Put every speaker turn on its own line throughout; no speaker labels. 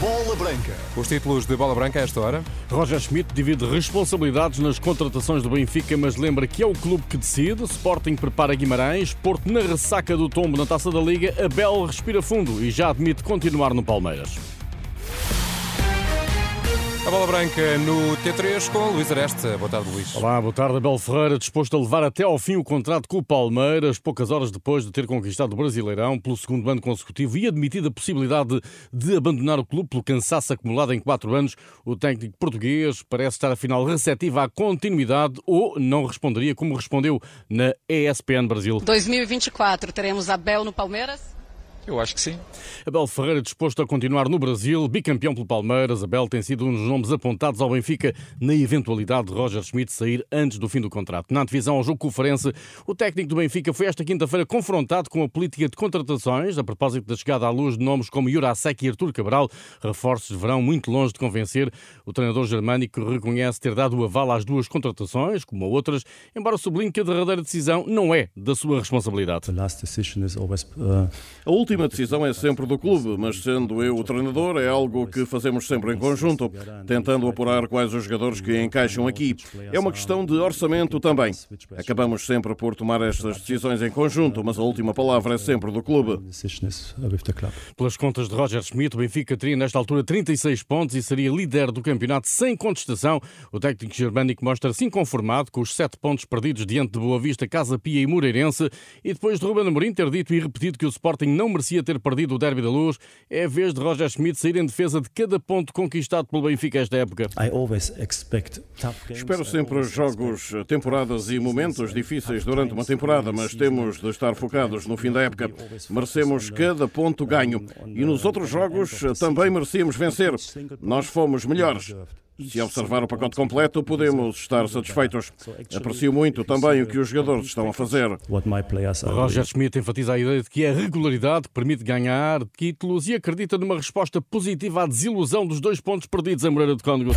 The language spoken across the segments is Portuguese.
Bola Branca.
Os títulos de Bola Branca a esta hora.
Roger Schmidt divide responsabilidades nas contratações do Benfica, mas lembra que é o clube que decide. Sporting prepara Guimarães, Porto na ressaca do tombo na Taça da Liga, Abel respira fundo e já admite continuar no Palmeiras.
A bola branca no T3 com Luís Areste. Boa tarde, Luís.
Olá, boa tarde. Abel Ferreira disposto a levar até ao fim o contrato com o Palmeiras, poucas horas depois de ter conquistado o Brasileirão pelo segundo ano consecutivo e admitido a possibilidade de abandonar o clube pelo cansaço acumulado em quatro anos. O técnico português parece estar afinal receptivo à continuidade ou não responderia como respondeu na ESPN Brasil.
2024 teremos Abel no Palmeiras?
Eu acho que sim.
Abel Ferreira disposto a continuar no Brasil, bicampeão pelo Palmeiras. Abel tem sido um dos nomes apontados ao Benfica na eventualidade de Roger Schmidt sair antes do fim do contrato. Na divisão ao jogo com o Farense, o técnico do Benfica foi esta quinta-feira confrontado com a política de contratações, a propósito da chegada à luz de nomes como Jurasek e Artur Cabral, reforços de verão muito longe de convencer. O treinador germânico reconhece ter dado o aval às duas contratações, como a outras, embora sublinhe que a derradeira decisão não é da sua responsabilidade.
A última última decisão é sempre do clube, mas sendo eu o treinador, é algo que fazemos sempre em conjunto, tentando apurar quais os jogadores que encaixam aqui. É uma questão de orçamento também. Acabamos sempre por tomar estas decisões em conjunto, mas a última palavra é sempre do clube.
Pelas contas de Roger Schmidt, o Benfica teria nesta altura 36 pontos e seria líder do campeonato sem contestação. O técnico germânico mostra-se inconformado com os 7 pontos perdidos diante de Boa Vista, Casa Pia e Moreirense e depois de Ruben Amorim ter dito e repetido que o Sporting não merecia ter perdido o Derby da Luz, é a vez de Roger Schmidt sair em defesa de cada ponto conquistado pelo Benfica esta época.
Espero sempre jogos, temporadas e momentos difíceis durante uma temporada, mas temos de estar focados no fim da época. Merecemos cada ponto ganho e nos outros jogos também merecíamos vencer. Nós fomos melhores. Se observar o pacote completo, podemos estar satisfeitos. Aprecio muito também o que os jogadores estão a fazer.
Roger Schmidt enfatiza a ideia de que é a regularidade que permite ganhar títulos e acredita numa resposta positiva à desilusão dos dois pontos perdidos em Moreira de Cónegos.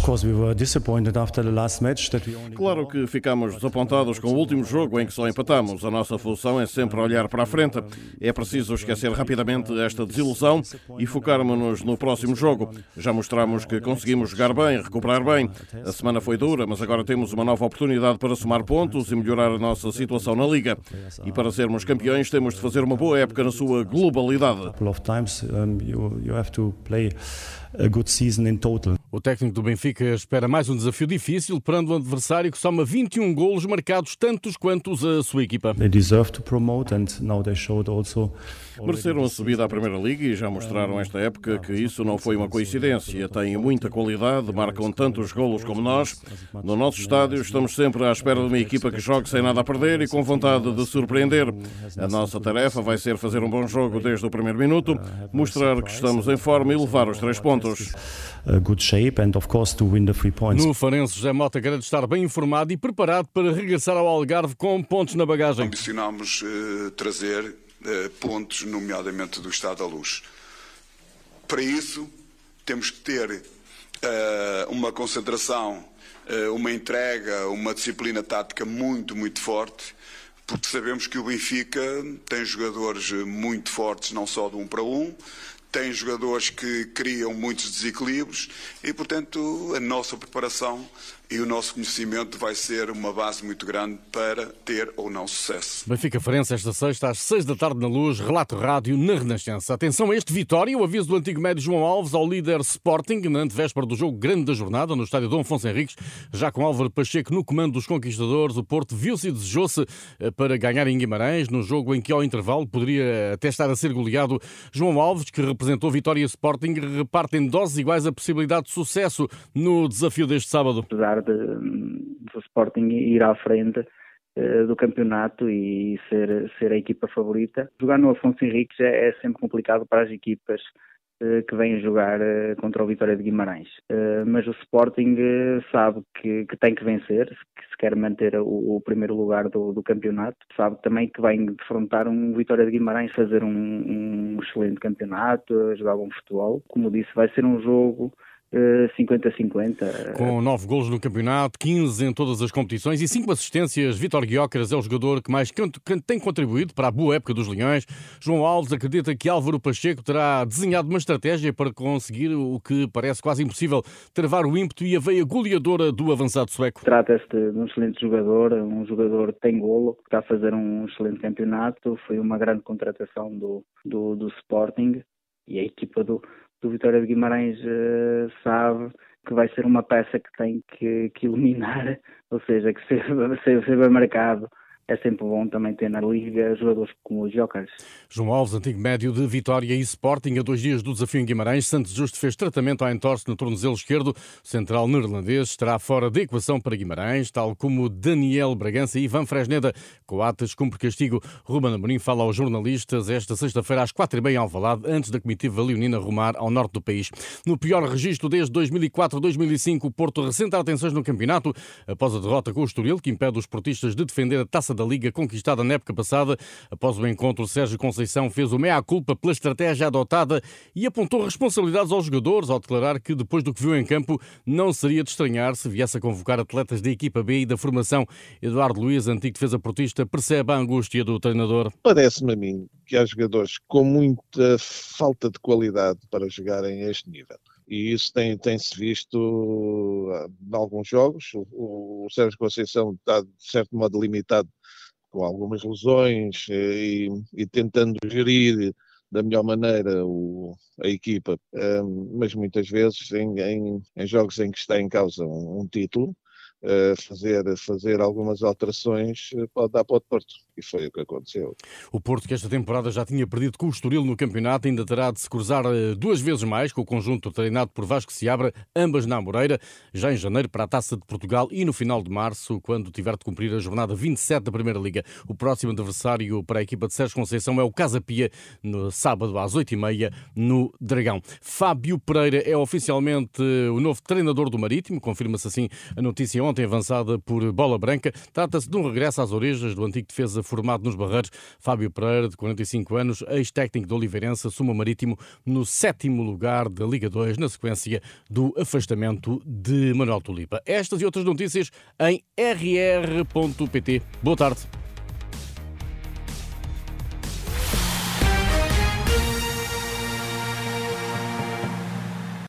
Claro que ficamos desapontados com o último jogo em que só empatamos. A nossa função é sempre olhar para a frente. É preciso esquecer rapidamente esta desilusão e focarmos-nos no próximo jogo. Já mostramos que conseguimos jogar bem, recuperar bem. A semana foi dura, mas agora temos uma nova oportunidade para somar pontos e melhorar a nossa situação na Liga. E para sermos campeões, temos de fazer uma boa época na sua globalidade.
O técnico do Benfica espera mais um desafio difícil perante um adversário que soma 21 golos marcados, tantos quantos a sua equipa.
Mereceram a subida à Primeira Liga e já mostraram esta época que isso não foi uma coincidência. Têm muita qualidade, marcam tantos golos como nós. No nosso estádio estamos sempre à espera de uma equipa que jogue sem nada a perder e com vontade de surpreender. A nossa tarefa vai ser fazer um bom jogo desde o primeiro minuto, mostrar que estamos em forma e levar os três pontos.
No Farense, José Mota garante estar bem informado e preparado para regressar ao Algarve com pontos na bagagem.
Ambicionamos uh, trazer uh, pontos, nomeadamente do Estado da Luz. Para isso, temos que ter uh, uma concentração, uma entrega, uma disciplina tática muito, muito forte, porque sabemos que o Benfica tem jogadores muito fortes, não só de um para um, tem jogadores que criam muitos desequilíbrios e, portanto, a nossa preparação e o nosso conhecimento vai ser uma base muito grande para ter ou não sucesso.
Benfica Farense esta sexta às seis da tarde na Luz, relato rádio na Renascença. Atenção a este Vitória, o aviso do antigo médio João Alves ao líder Sporting na antevéspera do jogo grande da jornada no estádio Dom Afonso Henriques, já com Álvaro Pacheco no comando dos conquistadores, o Porto viu-se e desejou-se eh, para ganhar em Guimarães, no jogo em que ao intervalo poderia até estar a ser goleado. João Alves, que representou Vitória Sporting, reparte em doses iguais a possibilidade de sucesso no desafio deste sábado.
Apesar de, do Sporting ir à frente uh, do campeonato e ser, ser a equipa favorita. Jogar no Afonso Henriques é, é sempre complicado para as equipas uh, que vêm jogar uh, contra o Vitória de Guimarães. mas o Sporting sabe que, que, tem que vencer, que se quer manter o, o primeiro lugar do, do, campeonato. Sabe também que vai defrontar um Vitória de Guimarães, fazer um, um excelente campeonato, jogar bom futebol. Como disse, vai ser um jogo 50-50. Eh,
Com nove golos no campeonato, 15 em todas as competições e cinco assistências, Vitor Guiocas é o jogador que mais tem contribuído para a boa época dos Leões. João Alves acredita que Álvaro Pacheco terá desenhado uma estratégia para conseguir o que parece quase impossível, travar o ímpeto e a veia goleadora do avançado sueco.
Trata-se de um excelente jogador, um jogador que tem golo, que está a fazer um excelente campeonato, foi uma grande contratação do, do, do Sporting e a equipa do, do Vitória de Guimarães uh, sabe que vai ser uma peça que tem que, que eliminar, ou seja, que ser, ser bem marcado, é sempre bom também ter na Liga jogadores como o Jokers.
João Alves, antigo médio de Vitória e Sporting, a dois dias do desafio em Guimarães, Santos Justo fez tratamento à entorse no tornozelo esquerdo. Central neerlandês estará fora da equação para Guimarães, tal como Daniel Bragança e Ivan Fresneda. Coates cumpre castigo. Ruben Amorim fala aos jornalistas esta sexta-feira às quatro e meia em Alvalade, antes da comitiva leonina rumar ao norte do país. No pior registro desde 2004-2005, o Porto ressenta atenções no campeonato após a derrota com o Estoril, que impede os portistas de defender a taça da Liga conquistada na época passada. Após o encontro, Sérgio Conceição fez o meia-culpa pela estratégia adotada e apontou responsabilidades aos jogadores ao declarar que, depois do que viu em campo, não seria de estranhar se viesse a convocar atletas da equipa B e da formação. Eduardo Luiz, antigo defesa portista, percebe a angústia do treinador.
Parece-me a mim que há jogadores com muita falta de qualidade para jogarem a este nível e isso tem, tem-se visto ah, em alguns jogos. O, o Sérgio Conceição está, de certo modo, limitado com algumas lesões eh, e, e tentando gerir da melhor maneira o, a equipa, um, mas muitas vezes em, em, em, jogos em que está em causa um, um título, fazer, fazer algumas alterações eh, pode dar para o Porto. E foi o que aconteceu.
O Porto, que esta temporada já tinha perdido com o Estoril no campeonato, ainda terá de se cruzar eh, duas vezes mais com o conjunto treinado por Vasco Seabra, ambas na Moreira, já em janeiro para a Taça de Portugal e no final de março, quando tiver de cumprir a jornada 27 da Primeira Liga. O próximo adversário para a equipa de Sérgio Conceição é o Casa Pia, no sábado às 8h30, no Dragão. Fábio Pereira é oficialmente o novo treinador do Marítimo, confirma-se assim a notícia ontem ontem avançada por Bola Branca. Trata-se de um regresso às origens do antigo defesa formado nos Barreiros. Fábio Pereira, de 45 anos, ex-técnico do Oliveirense, o Marítimo no sétimo lugar da Liga 2, na sequência do afastamento de Manuel Tulipa. Estas e outras notícias em rr.pt. Boa tarde.